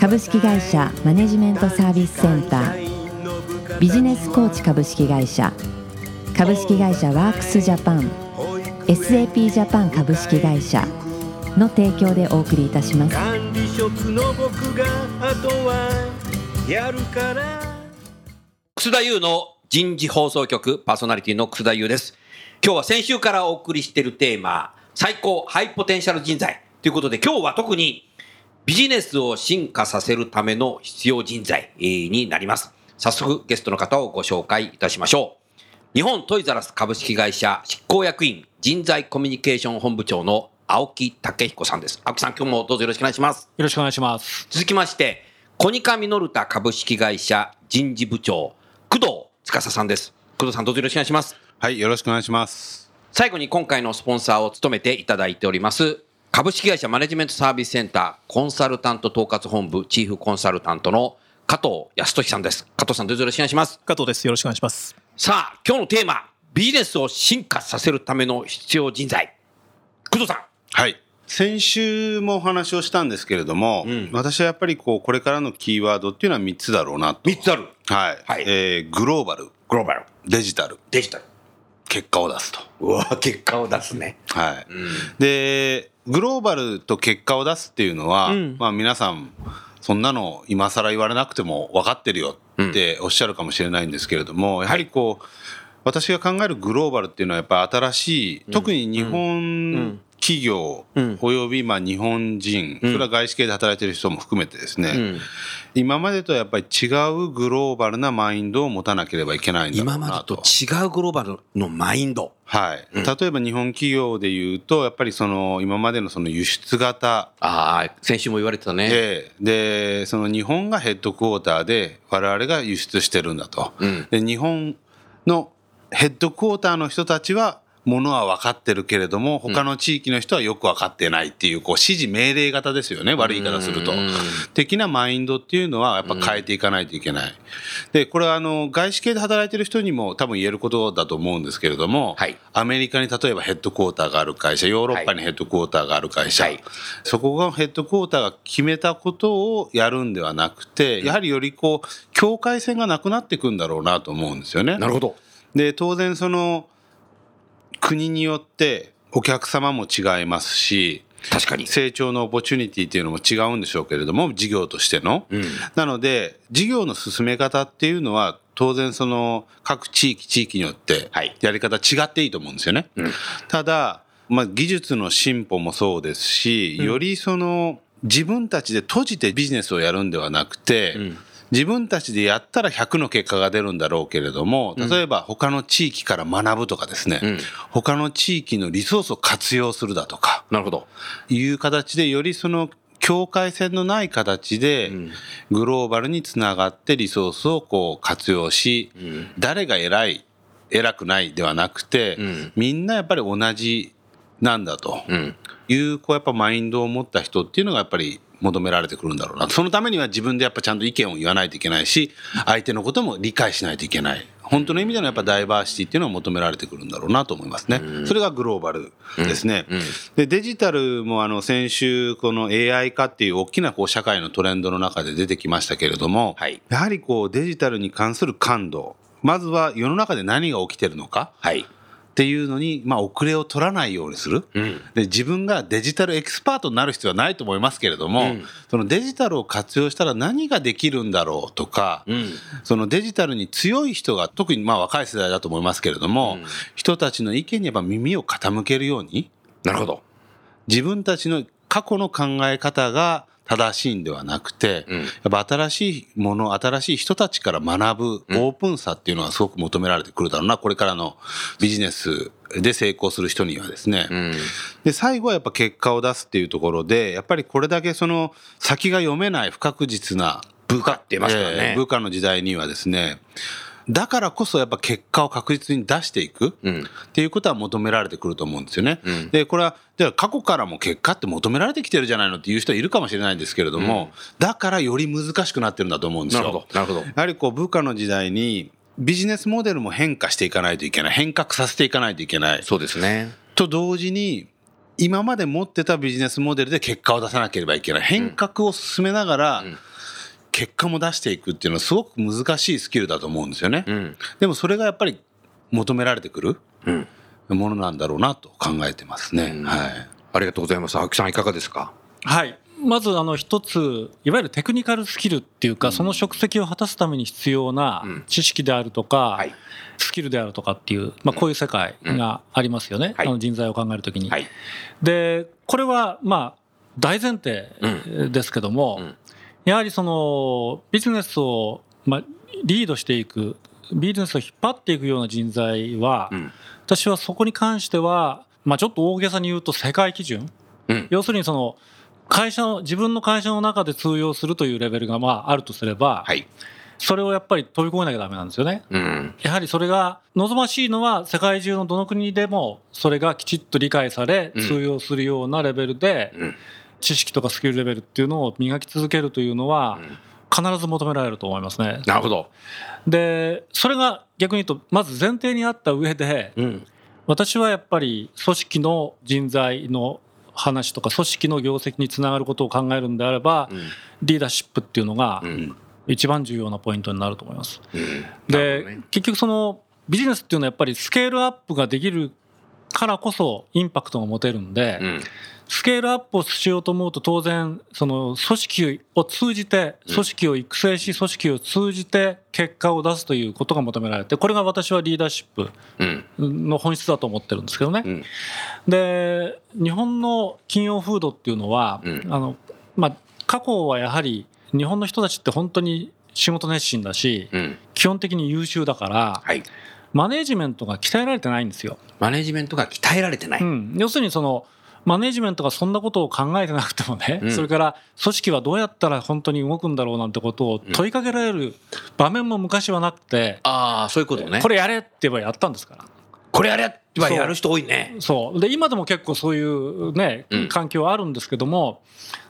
株式会社マネジメントサービスセンター。ビジネスコーチ株式会社。株式会社ワークスジャパン。SAP ジャパン株式会社。の提供でお送りいたします。管理職の僕があとはやるから。楠田優の人事放送局パーソナリティの楠田優です。今日は先週からお送りしているテーマ、最高ハイポテンシャル人材。ということで今日は特にビジネスを進化させるための必要人材えーになります。早速ゲストの方をご紹介いたしましょう。日本トイザラス株式会社執行役員人材コミュニケーション本部長の青木武彦さんです。青木さん今日もどうぞよろしくお願いします。よろしくお願いします。続きまして、コニカミノルタ株式会社人事部長、工藤司さんです。工藤さんどうぞよろしくお願いします。はい、よろしくお願いします。最後に今回のスポンサーを務めていただいております、株式会社マネジメントサービスセンターコンサルタント統括本部チーフコンサルタントの加藤康俊さんです。加藤さんどうぞよろしくお願いします。加藤です。よろしくお願いします。さあ、今日のテーマ、ビジネスを進化させるための必要人材。工藤さん。はい。先週もお話をしたんですけれども、ん私はやっぱりこう、これからのキーワードっていうのは3つだろうなと。3つある。はい。はいえーグローバル、グローバル、デジタル、デジタル。結果を出すと。うわ結果を出すね。はい。で、グローバルと結果を出すっていうのは、まあ皆さん、そんなの今更言われなくても分かってるよっておっしゃるかもしれないんですけれども、やはりこう、私が考えるグローバルっていうのはやっぱ新しい、特に日本企業およびまあ日本人、それは外資系で働いてる人も含めてですね、今までとやっぱり違うグローバルなマインドを持たなければいけないんだろうな今と。までと違うグローバルのマインド。はい。例えば日本企業で言うと、やっぱりその今までのその輸出型ああ、先週も言われてたね。で、で、その日本がヘッドクォーターで我々が輸出してるんだと。うんで、日本のヘッドクォーターの人たちは、ものは分かってるけれども、他の地域の人はよく分かってないっていう、こう、指示命令型ですよね、悪い言い方すると。的なマインドっていうのは、やっぱ変えていかないといけない。で、これは、あの、外資系で働いてる人にも多分言えることだと思うんですけれども、はいアメリカに例えばヘッドクォーターがある会社、ヨーロッパにヘッドクォーターがある会社、はいそこがヘッドクォーターが決めたことをやるんではなくて、やはりよりこう、境界線がなくなっていくんだろうなと思うんですよね。なるほど。で、当然その、国によってお客様も違いますし、確かに。成長のオポチュニティっていうのも違うんでしょうけれども、事業としての。なので、事業の進め方っていうのは、当然その各地域地域によってはいやり方違っていいと思うんですよね。ただ、まあ、技術の進歩もそうですし、よりその自分たちで閉じてビジネスをやるんではなくて、自分たちでやったら100の結果が出るんだろうけれども、例えば他の地域から学ぶとかですね、他の地域のリソースを活用するだとか、なるほど。いう形でよりその境界線のない形でグローバルにつながってリソースをこう活用し、誰が偉い偉くないではなくて、みんなやっぱり同じなんだと。うん。いうこうやっぱマインドを持った人っていうのがやっぱり求められてくるんだろうなそのためには自分でやっぱちゃんと意見を言わないといけないし相手のことも理解しないといけない。本当の意味でのやっぱダイバーシティっていうのは求められてくるんだろうなと思いますね。それがグローバルですね。でデジタルもあの先週この AI 化っていう大きなこう社会のトレンドの中で出てきましたけれども、はい。やはりこうデジタルに関する感度まずは世の中で何が起きてるのか。はい。っていうのに、まあ、遅れを取らないようにする、で自分がデジタルエキスパートになる必要はないと思いますけれども、そのデジタルを活用したら何ができるんだろうとか、そのデジタルに強い人が特にまあ若い世代だと思いますけれども、人たちの意見にやっぱ耳を傾けるようになるほど。自分たちの過去の考え方が正しいんではなくて、んやっぱ新しいもの、新しい人たちから学ぶオープンさっていうのはすごく求められてくるだろうな、これからのビジネスで成功する人にはですね。うん。で、最後はやっぱ結果を出すっていうところで、やっぱりこれだけその先が読めない不確実な部下って言いますからねえー部下の時代にはですね、だからこそやっぱ結果を確実に出していくうんっていうことは求められてくると思うんですよね。うんで、これは、じゃあ過去からも結果って求められてきてるじゃないのっていう人いるかもしれないんですけれども、だからより難しくなってるんだと思うんですよなるほ。どなるほどやはりこう部下の時代にビジネスモデルも変化していかないといけない。変革させていかないといけない。そうですねと同時に、今まで持ってたビジネスモデルで結果を出さなければいけない。変革を進めながらん、結果も出していくっていうのはすごく難しいスキルだと思うんですよね。うん。でもそれがやっぱり求められてくるうん。ものなんだろうなと考えてますね。うん。はい。ありがとうございます。青木さんいかがですか？はい。まずあの一ついわゆるテクニカルスキルっていうか、その職責を果たすために必要なうん。知識であるとか、はい。スキルであるとかっていう、まあ、こういう世界がありますよね、はい。あの人材を考えるときに。はい。でこれはまあ大前提ですけども、うんやはりそのビジネスを、まあ、リードしていくビジネスを引っ張っていくような人材は、うん。私はそこに関しては、まあ、ちょっと大げさに言うと世界基準、うん。要するにその会社の自分の会社の中で通用するというレベルがまああるとすれば、はい。それをやっぱり飛び越えなきゃダメなんですよね。うん。やはりそれが望ましいのは世界中のどの国でもそれがきちっと理解されうん。通用するようなレベルでうん知識とかスキルレベルっていうのを磨き続けるというのはうん。必ず求められると思いますね。なるほど。でそれが逆に言うとまず前提にあった上でうん。私はやっぱり組織の人材の話とか組織の業績につながることを考えるんであればうん。リーダーシップっていうのがうん。一番重要なポイントになると思います。うんで、結局そのビジネスっていうのはやっぱりスケールアップができるからこそインパクトが持てるんで、うん。スケールアップをしようと思うと当然その組織を通じて組織を育成し組織を通じて結果を出すということが求められてこれが私はリーダーシップうん。の本質だと思ってるんですけどね。うん。で日本の企業風土っていうのは、うん。あのまあ、過去はやはり日本の人たちって本当に仕事熱心だし、うん。基本的に優秀だからはい。マネージメントが鍛えられてないんですよ。マネジメントが鍛えられてない。うん、要するにそのマネージメントがそんなことを考えてなくてもね、うん。それから組織はどうやったら本当に動くんだろうなんてことを問いかけられる場面も昔はなくて、ああそういうことね。これやれって言えばやったんですから。これやれってやる人多いね。そう。で今でも結構そういうねうん。環境はあるんですけども、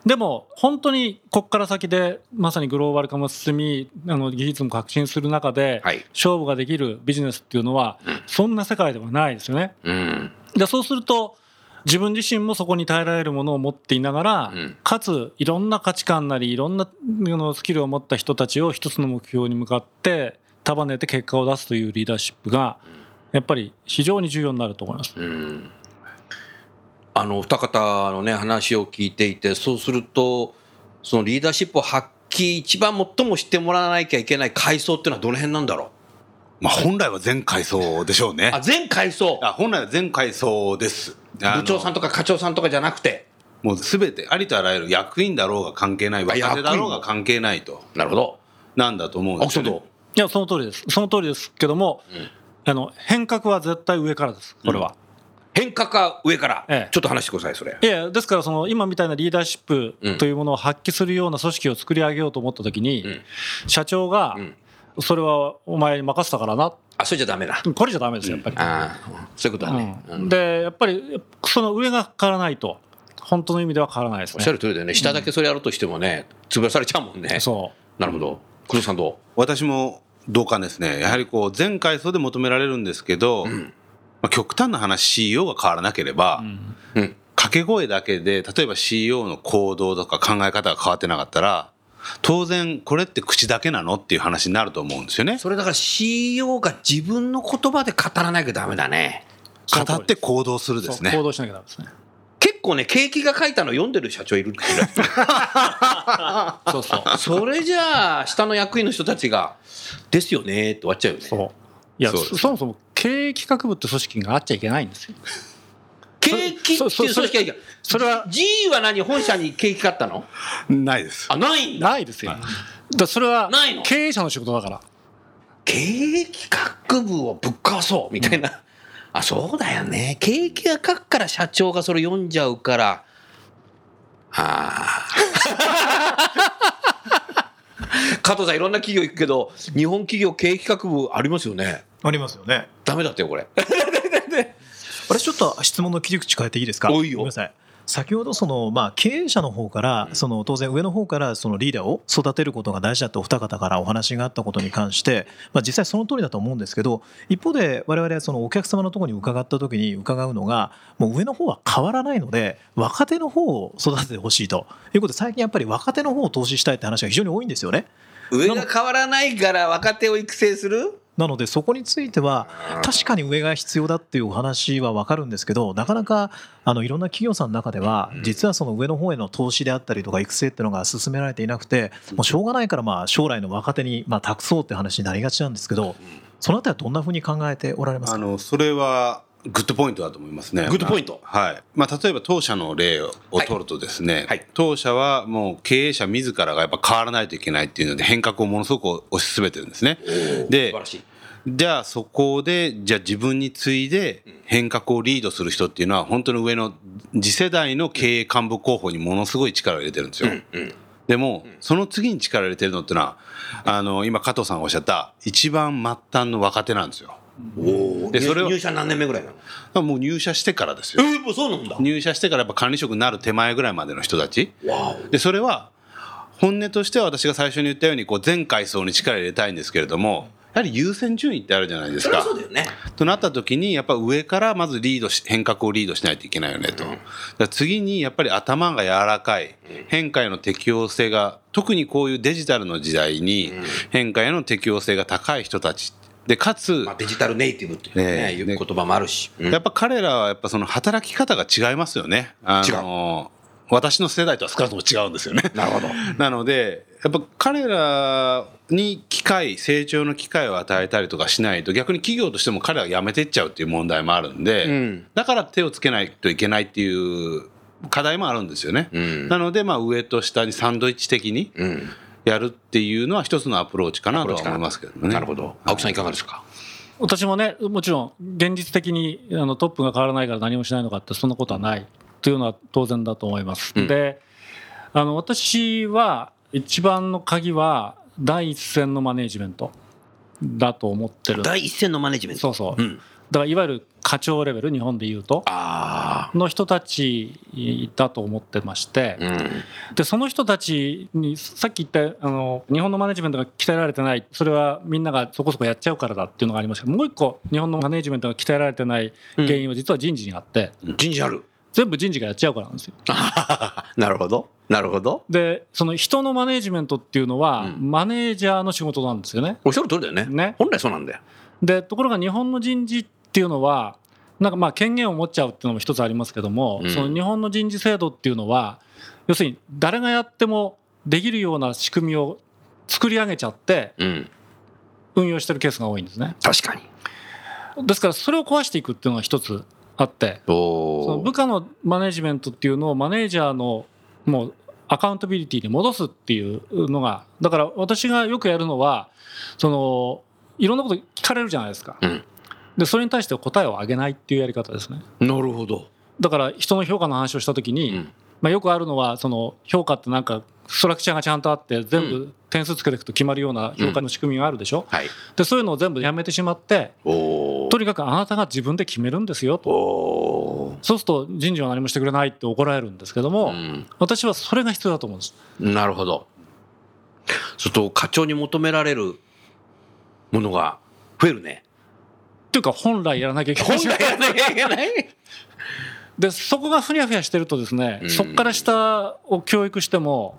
でも本当にここから先でまさにグローバル化も進みあの技術も革新する中で、はい。勝負ができるビジネスっていうのは、うん。そんな世界ではないですよね。うん。でそうすると自分自身もそこに耐えられるものを持っていながら、うん。かついろんな価値観なりいろんなスキルを持った人たちを一つの目標に向かって束ねて結果を出すというリーダーシップがやっぱり非常に重要になると思います。うん。あの二方のね話を聞いていてそうするとそのリーダーシップを発揮一番最もしてもらわなきゃいけない階層っていうのはどの辺なんだろまあ本来は全階層でしょうね。うあ。全階層。あ本来は全階層です。部長さんとか課長さんとかじゃなくて。もうすべてありとあらゆる役員だろうが関係ない若手だろうが関係ないと。なるほど。なんだと思うんですよ、ね。う。いやその通りです。その通りです。けども、あの変革は絶対上からです。これは。変革は上から、ええ。ちょっと話してくださいそれ。いやですからその今みたいなリーダーシップうん。というものを発揮するような組織を作り上げようと思った時に、ん。社長がうん。それはお前に任せたからな。あそれじゃダメだ。これじゃダメですよやっぱり。ああそういうことだね、ううん。んでやっぱりその上が変わらないと本当の意味では変わらないですおっしゃね。る通りだよね。下だけそれやるとしてもね潰されちゃうもんね。そなるほど。工藤さんど私も同感ですね。やはりこう全階層で求められるんですけど、んまあ、極端な話 CEO が変わらなければ、掛け声だけで例えば CEO の行動とか考え方が変わってなかったら当然これって口だけなの？っていう話になると思うんですよね。それだから CEO が自分の言葉で語らなきゃダメだね語って行動するですね行。動しなきゃダメですね。結構ね景気が書いたの読んでる社長いる そうそう。それじゃあ下の役員の人たちが「ですよね」って終わっちゃうよね。そう。いやそもそも経営企画部って組織があっちゃいけないんですよ。景気っていう組織がいいそれは G は何？本社に景気があったの？ないです。あないないですよ。だそれは経営者の仕事だから。経営企画部をぶっかわそうみたいな、あそうだよね経営が書くから社長がそれ読んじゃうからあ 加藤さんいろんな企業行くけど日本企業経営企画部ありますよねありますよね。ダメだったよこれ あれちょっと質問の切り口変えていいですか？おいよごめんなさい。先ほどそのまあ経営者の方からその当然上の方からそのリーダーを育てることが大事だってお二方からお話があったことに関してまあ実際その通りだと思うんですけど一方で我々はそのお客様のところに伺った時に伺うのがもう上の方は変わらないので若手の方を育ててほしいと。いうことで最近やっぱり若手の方を投資したいって話が非常に多いんですよね。上が変わらないから若手を育成する？なのでそこについては確かに上が必要だっていうお話は分かるんですけどなかなかあのいろんな企業さんの中では実はその上の方への投資であったりとか育成っていうのが進められていなくてもうしょうがないからまあ将来の若手にまあ託そうって話になりがちなんですけどそのあたりはどんなふうに考えておられますか？あのそれは good point だと思いますね。グッドポイントはい。まあ、例えば当社の例を取るとですね、はい当社はもう経営者自らがやっぱ変わらないといけないっていうので変革をものすごく推し進めてるんですね。で素晴らしいじゃあそこで、じゃあ自分に次いで変革をリードする人っていうのは本当に上の次世代の経営幹部候補にものすごい力を入れてるんですよ。でも、その次に力を入れてるのってのは、あの、今加藤さんがおっしゃった一番末端の若手なんですよ。おでそれは入社何年目ぐらいなの？もう入社してからですよ。えー、もうそうなんだ入社してからやっぱ管理職になる手前ぐらいまでの人たち。わで、それは、本音としては私が最初に言ったように、こう、全階層に力を入れたいんですけれども、やはり優先順位ってあるじゃないですかそう。だよねとなった時に、やっぱ上からまずリードし、変革をリードしないといけないよねと。だから次に、やっぱり頭が柔らかい、変化への適応性が、特にこういうデジタルの時代に、変化への適応性が高い人たち。で、かつ、まあ、デジタルネイティブっていうね、ねいう言葉もあるし、うん。やっぱ彼らはやっぱその働き方が違いますよね。あの私の世代とは少なくとも違うんですよね。なるほど。なので、やっぱ彼らに機会、成長の機会を与えたりとかしないと、逆に企業としても彼らが辞めていっちゃうっていう問題もあるんで、うん。だから手をつけないといけないっていう課題もあるんですよね。ん。なので、まあ上と下にサンドイッチ的にうんやるっていうのは一つのアプローチかなとは思いますけどね。なるほど。青木さんいかがですか？私もねもちろん現実的にあのトップが変わらないから何もしないのかってそんなことはないというのは当然だと思います。うん。であの私は一番の鍵は第一線のマネジメントだと思ってる。第一線のマネジメント。そうそう、うん。だからいわゆる課長レベル日本でいうとあの人たちだと思ってまして、あうん。でその人たちにさっき言ったあの日本のマネジメントが鍛えられてないそれはみんながそこそこやっちゃうからだっていうのがありますけどもう一個日本のマネジメントが鍛えられてない原因は実は人事にあって、人事ある。全部人事がやっちゃうからなんですよ。なるほど。なるほど。でその人のマネジメントっていうのは、うん。マネージャーの仕事なんですよね。おっしゃる通りだよね。ね。本来そうなんだよ。でところが日本の人事っていうのはなんかまあ権限を持っちゃうっていうのも一つありますけども、うん。その日本の人事制度っていうのは要するに誰がやってもできるような仕組みを作り上げちゃってうん。運用してるケースが多いんですね。確かに。ですからそれを壊していくっていうのが一つあっておその部下のマネジメントっていうのをマネージャーのもうアカウンタビリティに戻すっていうのがだから私がよくやるのはそのいろんなこと聞かれるじゃないですか。うんでそれに対して答えをあげないっていうやり方ですね。なるほど。だから人の評価の話をした時に、うん。まあ、よくあるのはその評価ってなんかストラクチャーがちゃんとあって全う部点数つけていくと決まるような評価の仕組みがあるでしょ、はい。でそういうのを全部やめてしまっておとにかくあなたが自分で決めるんですよと。おそうすると人事は何もしてくれないって怒られるんですけども、うん。私はそれが必要だと思うんです。なるほど。そうすると課長に求められるものが増えるねっていうか本来やらなきゃいけない。本来やらなきゃいけない。でそこがふにゃふにゃしてるとですね、うん。そこから下を教育しても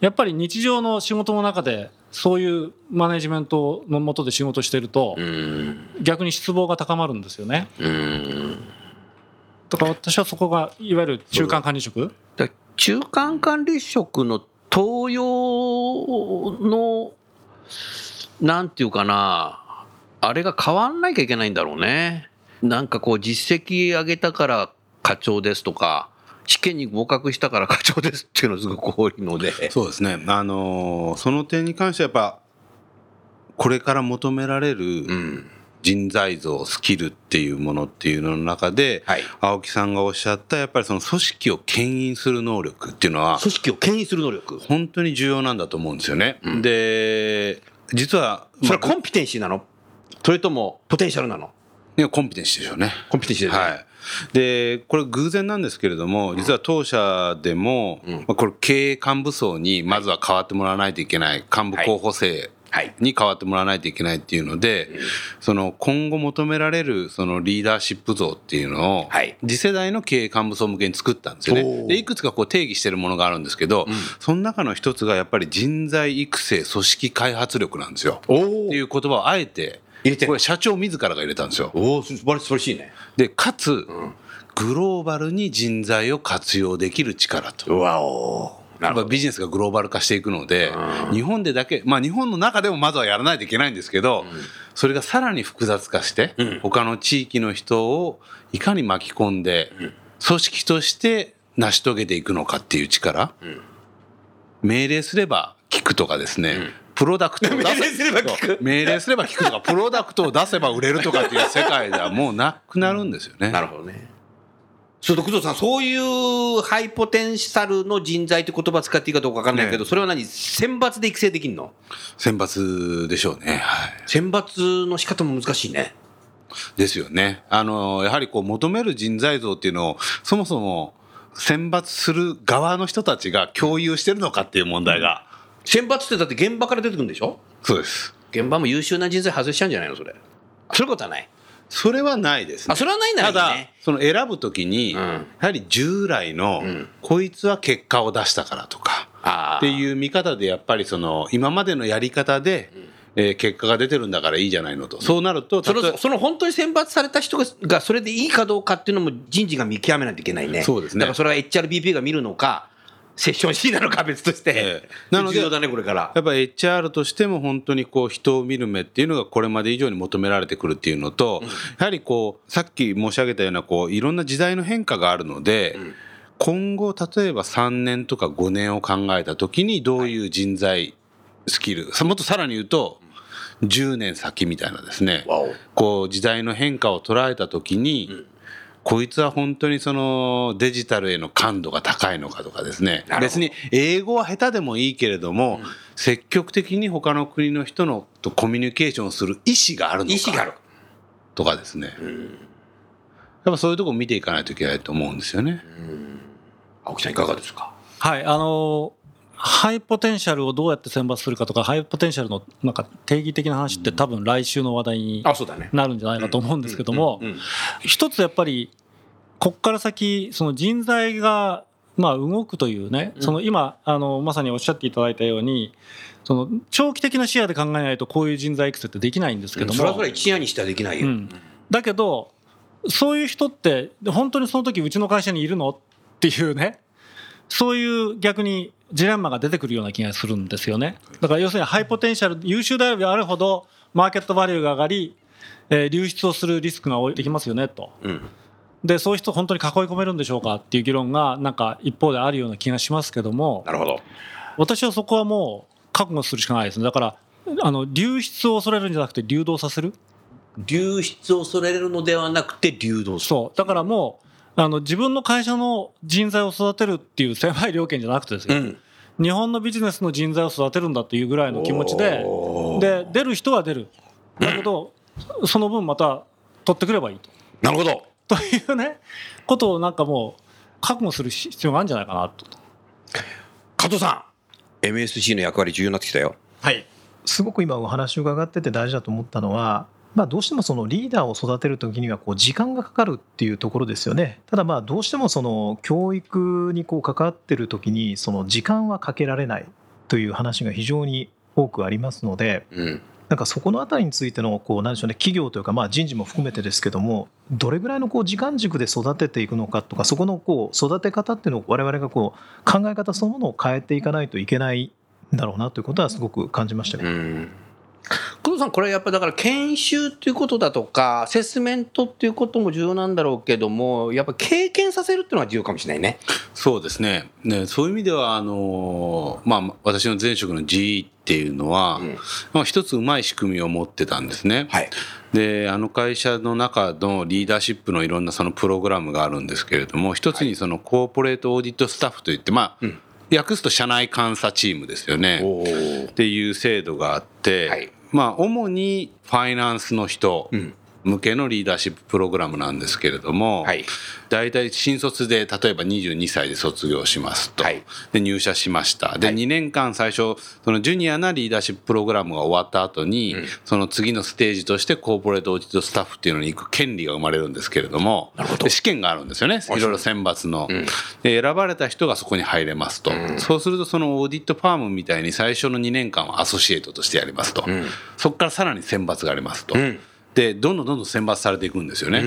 やっぱり日常の仕事の中でそういうマネジメントのもとで仕事してると、うん。逆に失望が高まるんですよね。うん。だから私はそこがいわゆる中間管理職？だ中間管理職の登用のなんていうかなあれが変わんなきゃいけないんだろうねなんかこう実績上げたから課長ですとか試験に合格したから課長ですっていうのすごく多いのでそうですね。あのーその点に関してはやっぱ、これから求められる人材像スキルっていうものっていうのの中で、はい青木さんがおっしゃったやっぱりその組織を牽引する能力っていうのは組織を牽引する能力。本当に重要なんだと思うんですよね。で実はそれコンピテンシーなの？それともポテンシャルなの？いやコンピテンシーでしょうね。コンピテンシーですね。はい。でこれ偶然なんですけれども実は当社でも、まあこれ経営幹部層にまずは変わってもらわないといけない幹部候補生はい。に変わってもらわないといけないっていうので、その今後求められるそのリーダーシップ像っていうのを、はい次世代の経営幹部層向けに作ったんですよね。でいくつかこう定義してるものがあるんですけど、その中の一つがやっぱり人材育成組織開発力なんですよ。おっていお。う言葉をあえて入れて。これ社長自らが入れたんですよ。おお、素晴らしいね。でかつ、グローバルに人材を活用できる力と。うわお。やっぱビジネスがグローバル化していくので、日本でだけ、まあ日本の中でもまずはやらないといけないんですけど、それがさらに複雑化して、他の地域の人をいかに巻き込んで、組織として成し遂げていくのかっていう力、命令すれば聞くとかですね、プロダクトを出せ命令すれば聞く命令すれば聞くとか、プロダクトを出せば売れるとかっていう世界ではもうなくなるんですよね。なるほどね。そうと工藤さん、そういうハイポテンシャルの人材って言葉使っていいかどうかわかんないけど、ねそれは何？選抜で育成できるの？選抜でしょうね。はい。選抜の仕方も難しいね。ですよね。あの、やはりこう求める人材像っていうのを、そもそも選抜する側の人たちが共有してるのかっていう問題が。選抜ってだって現場から出てくるんでしょ？そうです。現場も優秀な人材外しちゃうんじゃないのそれ？そういうことはない。それはないですね。あ、それはないならただいいね。、その選ぶときに、んやはり従来の、んこいつは結果を出したからとか、あっていう見方でやっぱりその、今までのやり方で、えー結果が出てるんだからいいじゃないのと。そうなると、そのその本当に選抜された人ががそれでいいかどうかっていうのも人事が見極めないといけないね。そうですねだからそれは HRBP が見るのか、セッション C なのかは別として。ええ。なので重要だね、これから。やっぱり HR としても本当にこう人を見る目っていうのがこれまで以上に求められてくるっていうのと、やはりこうさっき申し上げたようなこういろんな時代の変化があるので、今後例えば3年とか5年を考えた時にどういう人材スキル、さもっとさらに言うと10年先みたいなですね。こう時代の変化を捉えた時に、こいつは本当にそのデジタルへの感度が高いのかとかですね。別に英語は下手でもいいけれども、積極的に他の国の人のとコミュニケーションする意思があるの意思がある。か。とかですね、やっぱそういうところを見ていかないといけないと思うんですよね。青木さんいかがですか？はい、あのハイポテンシャルをどうやって選抜するかとかハイポテンシャルのなんか定義的な話って多分来週の話題に。なるんじゃないかと思うんですけども一つやっぱりこっから先その人材がまあ動くというねその今あのまさにおっしゃっていただいたようにその長期的な視野で考えないとこういう人材育成ってできないんですけども。それはそれは一夜にしてはできないよ。うん。だけどそういう人って本当にその時うちの会社にいるの？っていうねそういう逆にジレンマが出てくるような気がするんですよね。だから要するにハイポテンシャル優秀であればあるほどマーケットバリューが上がり、えー流出をするリスクができますよねと。うん。でそういう人本当に囲い込めるんでしょうかっていう議論がなんか一方であるような気がしますけども。なるほど。私はそこはもう覚悟するしかないですね。だからあの流出を恐れるんじゃなくて流動させる。流出を恐れるのではなくて流動する。そう。だからもうあの自分の会社の人材を育てるっていう狭い料金じゃなくてですよ、うん。日本のビジネスの人材を育てるんだっていうぐらいの気持ちでで出る人は出るだけどその分また取ってくればいいとなるほど。というねことをなんかもう覚悟する必要があるんじゃないかなと。加藤さん、MSC の役割重要になってきたよ。はい、すごく今お話を伺ってて大事だと思ったのは、まあ、どうしてもそのリーダーを育てる時にはこう時間がかかるっていうところですよねただまあどうしてもその教育にこう関わってる時にその時間はかけられないという話が非常に多くありますのでうん。なんかそこのあたりについてのこうなんでしょうね企業というかまあ人事も含めてですけどもどれぐらいのこう時間軸で育てていくのかとかそこのこう育て方っていうのを我々がこう考え方そのものを変えていかないといけないんだろうなということはすごく感じましたね。うん。工工藤さん、これやっぱだから研修っていうことだとか、アセスメントっていうことも重要なんだろうけども、やっぱ経験させるっていうのが重要かもしれないね。そうですねねそういう意味ではあの、まあ、私の前職の GE っていうのは、んまあ、一つうまい仕組みを持ってたんですね。はい。であの会社の中のリーダーシップのいろんなそのプログラムがあるんですけれども一つにそのコーポレートオーディットスタッフといってまあ、ん訳すと社内監査チームですよねっていう制度があって、はいまあ主にファイナンスの人。ん。向けのリーダーシッププログラムなんですけれども、はい。大体新卒で例えば22歳で卒業しますと、はい。で入社しました。で、はい。2年間最初そのジュニアなリーダーシッププログラムが終わった後に、その次のステージとしてコーポレートオーディットスタッフっていうのに行く権利が生まれるんですけれどもで試験があるんですよね。い。ろいろ選抜の、で選ばれた人がそこに入れますと、そうするとそのオーディットファームみたいに最初の2年間はアソシエイトとしてやりますと、そこからさらに選抜がありますと。んでどんどんどんどん選抜されていくんですよね。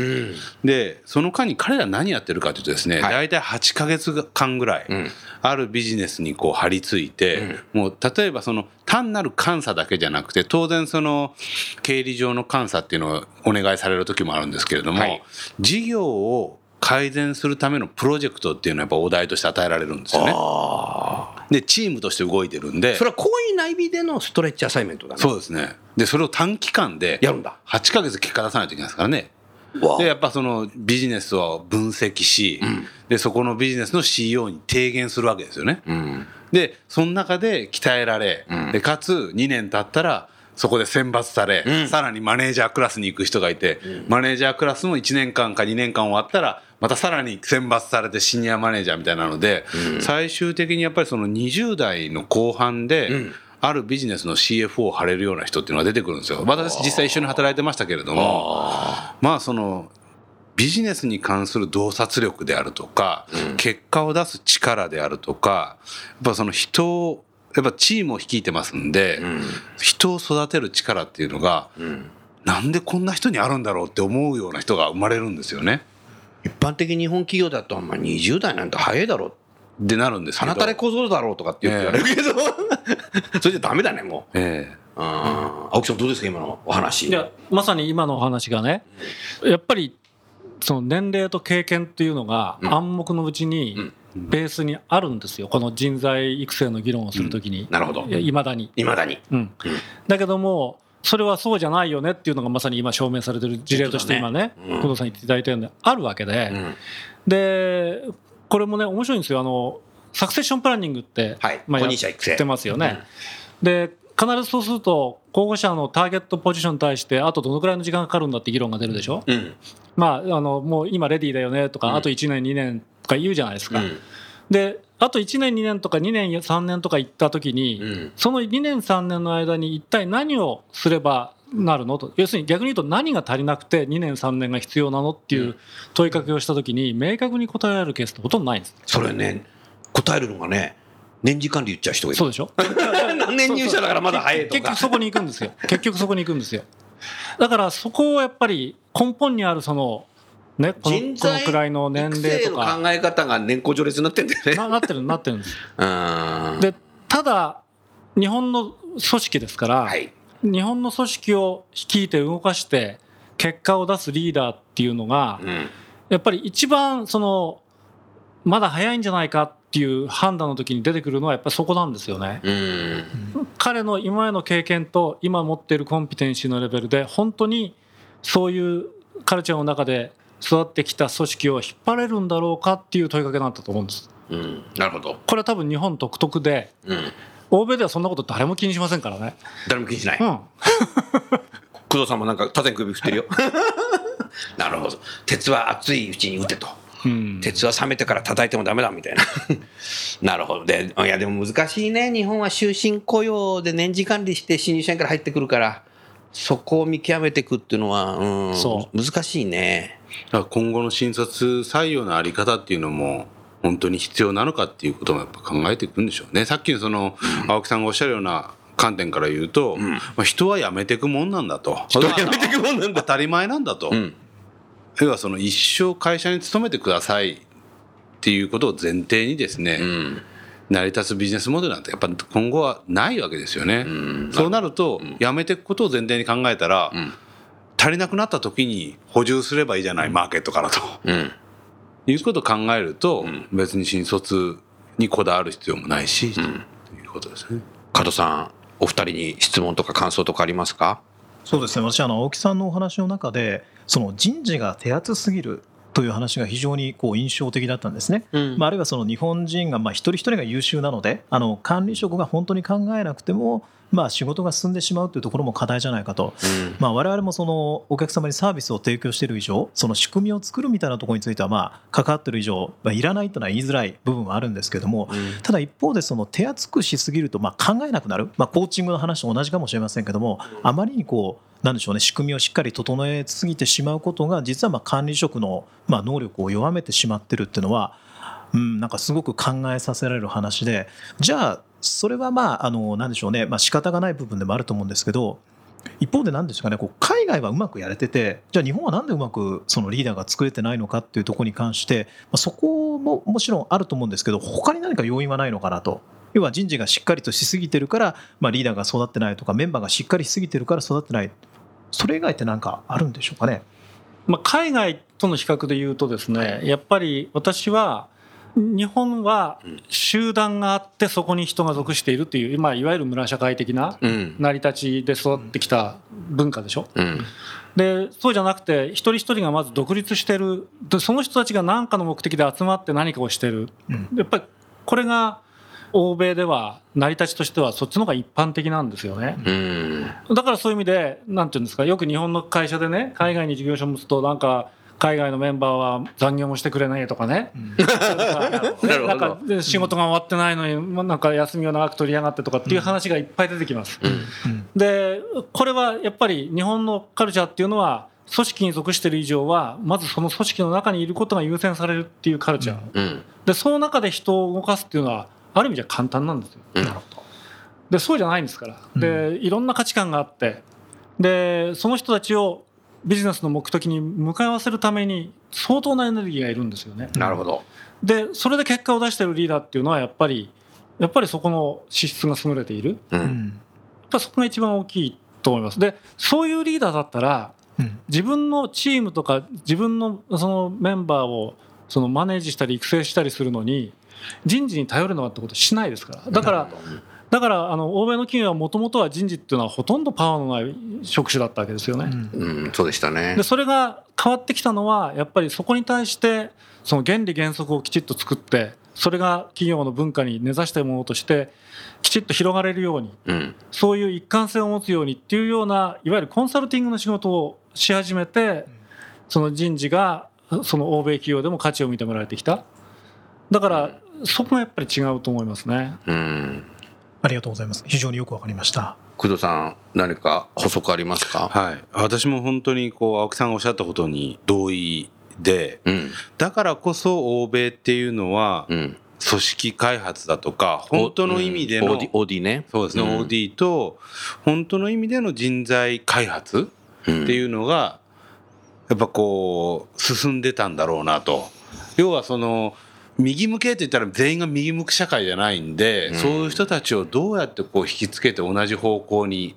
でその間に彼ら何やってるかというとですね、はい。大体8ヶ月間ぐらい、ん。あるビジネスにこう張り付いて、もう例えばその単なる監査だけじゃなくて当然その経理上の監査っていうのをお願いされる時もあるんですけれども、はい。事業を改善するためのプロジェクトっていうのはやっぱお題として与えられるんですよね。でチームとして動いてるんで。それは行為内備でのストレッチアサイメントだね。そうですねでそれを短期間でやるんだ。8ヶ月結果出さないといけないですからね。でやっぱそのビジネスを分析し、でそこのビジネスの CEO に提言するわけですよね。うん。でその中で鍛えられ、ん。でかつ2年経ったらそこで選抜され、うん。さらにマネージャークラスに行く人がいて、マネージャークラスも1年間か2年間終わったらまたさらに選抜されてシニアマネージャーみたいなので、最終的にやっぱりその20代の後半で、んあるビジネスの CFO を張れるような人っていうのが出てくるんですよ。私実際一緒に働いてましたけれどもまあそのビジネスに関する洞察力であるとか、結果を出す力であるとかやっぱその人をやっぱチームを率いてますんで、人を育てる力っていうのが、なんでこんな人にあるんだろうって思うような人が生まれるんですよね。一般的日本企業だと、まあ、20代なんて早いだろう。でなるんですけど。鼻たれ小僧だろうとかって言われるけど、それじゃダメだね、もう。ええうん青木さんどうですか、今のお話？いやまさに今のお話がねやっぱりその年齢と経験っていうのがん暗黙のうちにベースにあるんですよこの人材育成の議論をするときになるほど。いまだに。いまだに。うん、だけどもそれはそうじゃないよねっていうのがまさに今証明されてる事例として今ね工藤さん言っていただいたようにあるわけで、うんでこれもね面白いんですよ。あのサクセッションプランニングって、はいまあ、後やってますよね。で必ずそうすると候補者のターゲットポジションに対してあとどのくらいの時間かかるんだって議論が出るでしょ、うん。まああのもう今レディーだよねとか、うん。あと1年2年とか言うじゃないですか、うん。であと1年2年とか2年3年とか言った時に、うん。その2年3年の間に一体何をすればなるの？と要するに逆に言うと何が足りなくて2年3年が必要なのっていう問いかけをした時に明確に答えられるケースってほとんどないんですそれね、答えるのがね、年次管理言っちゃう人がいる。そうでしょ？何年入社だからまだ早いとか結局。そこに行くんですよ結局そこに行くんですよだからそこをやっぱり根本にあるそのねこの人この材くらいの年齢とか考え方が年功序列になってんだよね。ななってるなってるんですうん。でただ日本の組織ですから、はい。日本の組織を率いて動かして結果を出すリーダーっていうのが、うん。やっぱり一番そのまだ早いんじゃないかっていう判断の時に出てくるのはやっぱりそこなんですよね。うん。彼の今までの経験と今持っているコンピテンシーのレベルで本当にそういうカルチャーの中で育ってきた組織を引っ張れるんだろうかっていう問いかけなんだと思うんです。うん。なるほど。これは多分日本独特でうん。欧米ではそんなこと誰も気にしませんからね。誰も気にしない。うん、工藤さんもなんか縦に首振ってるよ。なるほど。鉄は熱いうちに打てと。うん鉄は冷めてから叩いてもダメだみたいな。なるほど。で、いやでも難しいね。日本は終身雇用で年次管理して新入社員から入ってくるから、そこを見極めていくっていうのは、うん、そ難しいね。だから今後の新卒採用のあり方っていうのも本当に必要なのかっていうこともやっぱ考えていくんでしょうね。さっきのその青木さんがおっしゃるような観点から言うと、まあ、人は辞めていくもんなんだと。人は辞めていくもんなんだ当たり前なんだと。うん。要はその一生会社に勤めてくださいっていうことを前提にですね、うん。成り立つビジネスモデルなんてやっぱ今後はないわけですよね。そうなると、やめていくことを前提に考えたら、足りなくなった時に補充すればいいじゃない、マーケットからと。うんいうことを考えると、別に新卒にこだわる必要もないし、ということですね。加藤さんお二人に質問とか感想とかありますか？そうですね。私あの青木さんのお話の中でその人事が手厚すぎるという話が非常にこう印象的だったんですね、うん。まあ、あるいはその日本人がまあ一人一人が優秀なのであの管理職が本当に考えなくてもまあ仕事が進んでしまうというところも課題じゃないかと、まあ、我々もそのお客様にサービスを提供している以上その仕組みを作るみたいなところについてはまあ関わっている以上、まあ、いらないというのは言いづらい部分はあるんですけれども、ただ一方でその手厚くしすぎるとまあ考えなくなる、まあ、コーチングの話と同じかもしれませんけどもあまりにこうなんでしょうね。仕組みをしっかり整えすぎてしまうことが実はま管理職のま能力を弱めてしまってるっていうのはうん、なんかすごく考えさせられる話で。じゃあそれはまああのなんでしょうね、まあ仕方がない部分でもあると思うんですけど一方で何ですかね。こう海外はうまくやれててじゃあ日本はなんでうまくそのリーダーが作れてないのかっていうところに関して、まあ、そこももちろんあると思うんですけど他に何か要因はないのかなと。要は人事がしっかりとしすぎてるから、まあ、リーダーが育ってないとかメンバーがしっかりしすぎてるから育ってない。それ以外って何かあるんでしょうかね？まあ、海外との比較で言うとですねやっぱり私は日本は集団があってそこに人が属しているっていう、まあ、いわゆる村社会的なうん。成り立ちで育ってきた文化でしょ？うん。でそうじゃなくて一人一人がまず独立してる。でその人たちが何かの目的で集まって何かをしてる。うん。やっぱりこれが欧米では成り立ちとしてはそっちの方が一般的なんですよね。うんだからそういう意味で、なんていうんですか、よく日本の会社でね、海外に事業所を持つと、なんか、海外のメンバーは残業もしてくれないとかね。なるほどなんかで仕事が終わってないのに、まあなんか休みを長く取りやがってとかっていう話がいっぱい出てきます。で、これはやっぱり日本のカルチャーっていうのは、組織に属している以上は、まずその組織の中にいることが優先されるっていうカルチャー。うんで、その中で人を動かすっていうのは、ある意味じゃ簡単なんですよ。うん。でそうじゃないんですから。でいろんな価値観があって。でその人たちをビジネスの目的に向かわせるために相当なエネルギーがいるんですよね。なるほど。でそれで結果を出してるリーダーっていうのはやっぱりやっぱりそこの資質が優れている。やっううんんぱそこが一番大きいと思います。でそういうリーダーだったらうん。自分のチームとか自分のそのメンバーをそのマネージしたり育成したりするのに人事に頼るのはってことはしないですから。だからだからあの欧米の企業はもともとは人事っていうのはほとんどパワーのない職種だったわけですよね。うん。そうでしたね。でそれが変わってきたのはやっぱりそこに対してその原理原則をきちっと作ってそれが企業の文化に根ざしたものとしてきちっと広がれるようにうん。そういう一貫性を持つようにっていうようないわゆるコンサルティングの仕事をし始めてその人事がその欧米企業でも価値を認められてきた。だからそこがやっぱり違うと思いますね。うん。ありがとうございます。非常によくわかりました。工藤さん何か補足ありますか？はい、私も本当にこう青木さんがおっしゃったことに同意でうん。だからこそ欧米っていうのはうん。組織開発だとか本当の意味での、うん OD, ねそうですね、うん OD と本当の意味での人材開発うんっていうのがやっぱこう進んでたんだろうなと要はその右向けって言ったら全員が右向く社会じゃないんで、うん。そういう人たちをどうやってこう引きつけて同じ方向に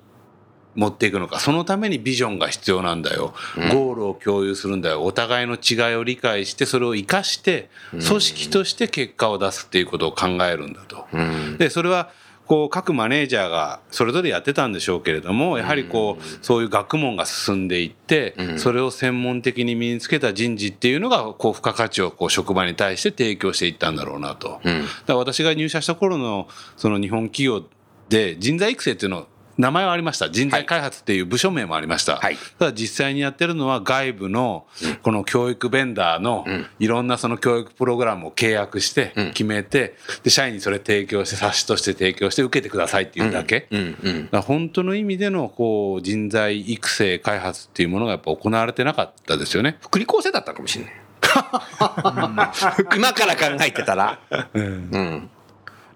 持っていくのか。そのためにビジョンが必要なんだよ、うん。ゴールを共有するんだよ。お互いの違いを理解してそれを生かしてうん。組織として結果を出すっていうことを考えるんだと。うん。でそれはこう各マネージャーがそれぞれやってたんでしょうけれどもやはりこうそういう学問が進んでいってうん。それを専門的に身につけた人事っていうのがこう付加価値をこう職場に対して提供していったんだろうなと。うん。だから私が入社した頃のその日本企業で人材育成っていうの名前はありました。人材開発っていう部署名もありました、はい。ただ実際にやってるのは外部のこの教育ベンダーのうん。いろんなその教育プログラムを契約してうん。決めてで社員にそれ提供して冊子として提供して受けてくださいっていうだけ、うん。うん。だ本当の意味でのこう人材育成開発っていうものがやっぱ行われてなかったですよね。福利厚生だったかもしれない。今から考えてたら。うん。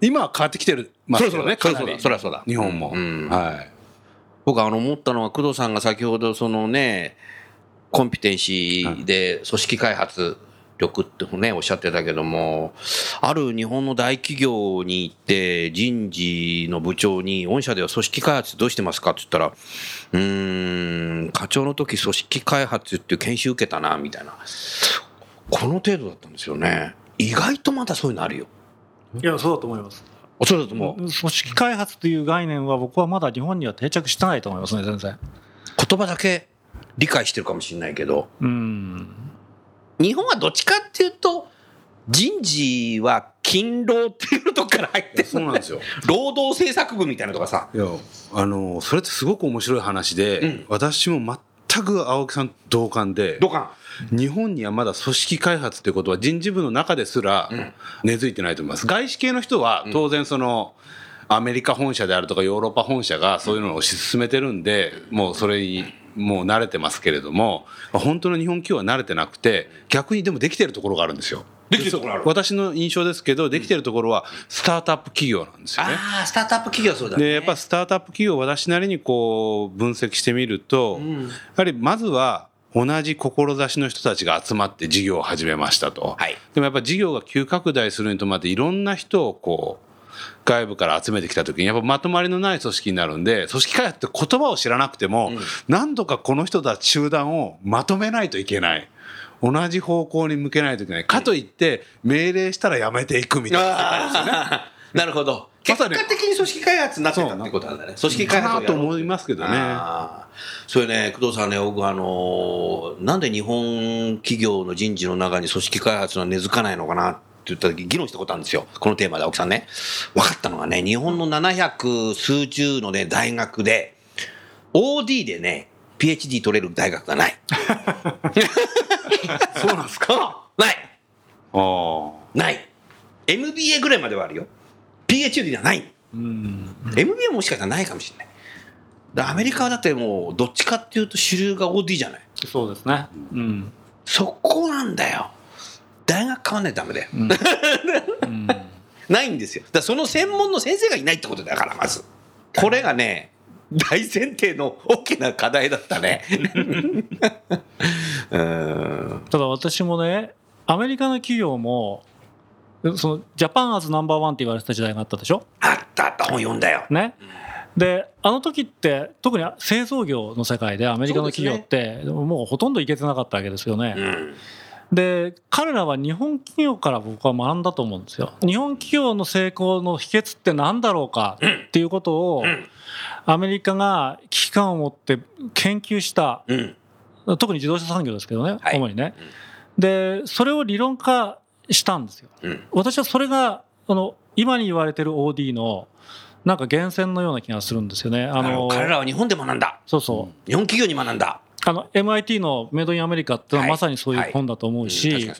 今は変わってきてるますよねそりゃそうだかなりそりゃそうだ日本も、うんはい僕あの思ったのは工藤さんが先ほどそのねコンピテンシーで組織開発力ってね、おっしゃってたけども、ある日本の大企業に行って、人事の部長に、御社では組織開発どうしてますかって言ったら、うーん、課長の時組織開発っていう研修受けたな、みたいな。この程度だったんですよね。意外とまだそういうのあるよ。いやそうだと思いますあそうだと思う。組織開発という概念は僕はまだ日本には定着してないと思いますね全然言葉だけ理解してるかもしれないけど、うん日本はどっちかっていうと、人事は勤労っていうとこから入ってるそうなんですよ。労働政策部みたいなとかさ。いやあのそれってすごく面白い話で、うん私も全く青木さん同感でどうか日本にはまだ組織開発ということは人事部の中ですらん根付いてないと思います。外資系の人は当然その、アメリカ本社であるとかヨーロッパ本社がそういうのを推し進めてるんで、もうそれにもう慣れてますけれども本当の日本企業は慣れてなくて逆にでもできてるところがあるんですよ。できてるところある私の印象ですけどできてるところはスタートアップ企業なんですよね。ああ、スタートアップ企業はそうだね。でやっぱスタートアップ企業を私なりにこう分析してみると、んやはりまずは同じ志の人たちが集まって事業を始めましたと、はいでもやっぱ事業が急拡大するにとまっていろんな人をこう外部から集めてきた時にやっぱまとまりのない組織になるんで組織開発って言葉を知らなくても、何とかこの人たち集団をまとめないといけない。同じ方向に向けないといけない。かといって、命令したらやめていくみたいな世界ですよね。なるほど。結果的に組織開発になってたってことなんだね。組織開発と思いますけどねそれね、工藤さんね、僕あのーなんで日本企業の人事の中に組織開発は根付かないのかなって言った時議論したことあるんですよ。このテーマで青木さんね。分かったのがね、日本の700数十のね、大学で、OD でね、PhD 取れる大学がない。そうなんですか？ない。あない。MBA ぐらいまではあるよ。PhD ではない。うん、MBA もしかしたらないかもしれない。アメリカはだってもう、どっちかっていうと主流が OD じゃない。そうですね。うん。そこなんだよ。大学変わんないとダメだよ。うん。ないんですよ。だその専門の先生がいないってことだから、まず。これがね、大前提の大きな課題だったね。うー ん。ただ私もね、アメリカの企業も、そのジャパンアズナンバーワンって言われてた時代があったでしょ？あったあった、本読んだよ。ね。で、あの時って、特に製造業の世界でアメリカの企業って、もうほとんどいけてなかったわけですよね。うん。で彼らは日本企業から僕は学んだと思うんですよ。日本企業の成功の秘訣って何だろうかっていうことをんアメリカが危機感を持って研究したうん。特に自動車産業ですけどね、はい主にね。でそれを理論化したんですよ。うん。私はそれがあの今に言われてる OD のなんか源泉のような気がするんですよね。あの彼らは日本で学んだ。そうそう。日本企業に学んだ。あの MIT のメイドインアメリカってのははい。まさにそういう本だと思うし。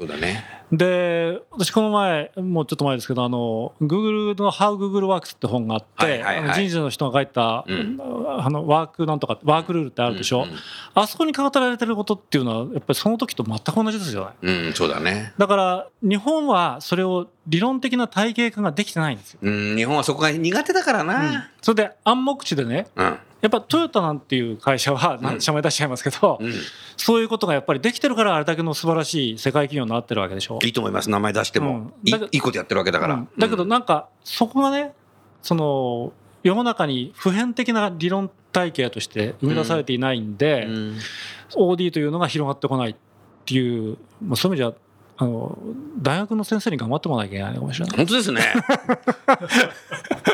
で私この前もうちょっと前ですけどあの Google の「How Google Works」って本があって、はい人事の人が書いた、うん。あのワークなんとかワークルールってあるでしょ、うんあそこに語られてることっていうのはやっぱりその時と全く同じですよね。うん、うんそうだね。だから日本はそれを理論的な体系化ができてないんですよ、うん、日本はそこが苦手だからな。それで暗黙知でねうん。やっぱトヨタなんていう会社は、うん社名出しちゃいますけど、うん。そういうことがやっぱりできてるからあれだけの素晴らしい世界企業になってるわけでしょ？いいと思います。名前出しても。うんいいことやってるわけだから。うんだけどなんかそこがねその世の中に普遍的な理論体系として生み出されていないんで、うん OD というのが広がってこないっていう、まあ、そういう意味じゃあの大学の先生に頑張ってもらわなきゃいけないのかもしれない。本当ですね。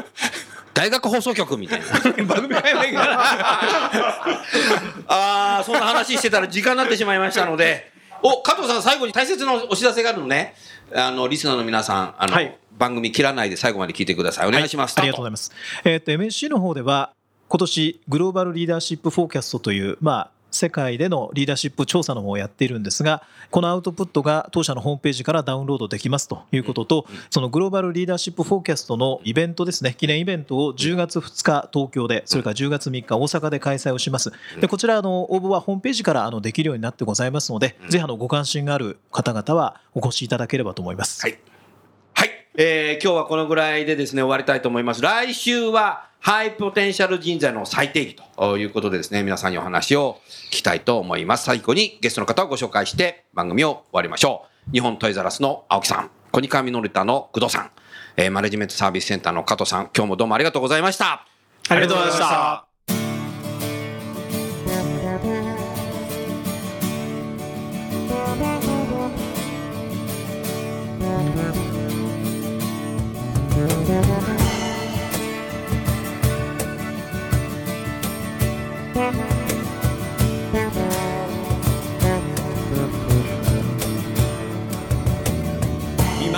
大学放送局みたいな。ああそんな話してたら時間になってしまいましたので。お加藤さん最後に大切なお知らせがあるのね。あのリスナーの皆さんあの、はい。番組切らないで最後まで聞いてください。お願いします、ありがとうございます。えっ、と MSC の方では今年グローバルリーダーシップフォーキャストというまあ世界でのリーダーシップ調査の方をやっているんですがこのアウトプットが当社のホームページからダウンロードできますということとそのグローバルリーダーシップフォーキャストのイベントですね記念イベントを10月2日東京でそれから10月3日大阪で開催をしますでこちらあの応募はホームページからあのできるようになってございますのでぜひあのご関心がある方々はお越しいただければと思います。はい。はい。えー今日はこのぐらいでですね、終わりたいと思います。来週は、ハイポテンシャル人材の最定義ということでですね、皆さんにお話を聞きたいと思います。最後にゲストの方をご紹介して番組を終わりましょう。日本トイザラスの青木さん、コニカミノルタの工藤さん、マネジメントサービスセンターの加藤さん、今日もどうもありがとうございました。ありがとうございました。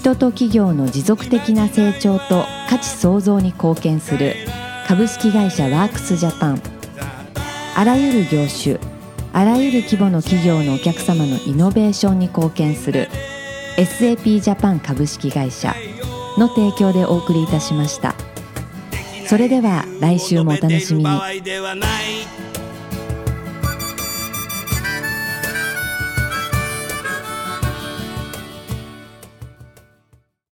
人と企業の持続的な成長と価値創造に貢献する株式会社ワークスジャパン。あらゆる業種あらゆる規模の企業のお客様のイノベーションに貢献する SAP ジャパン株式会社の提供でお送りいたしました。それでは来週もお楽しみに。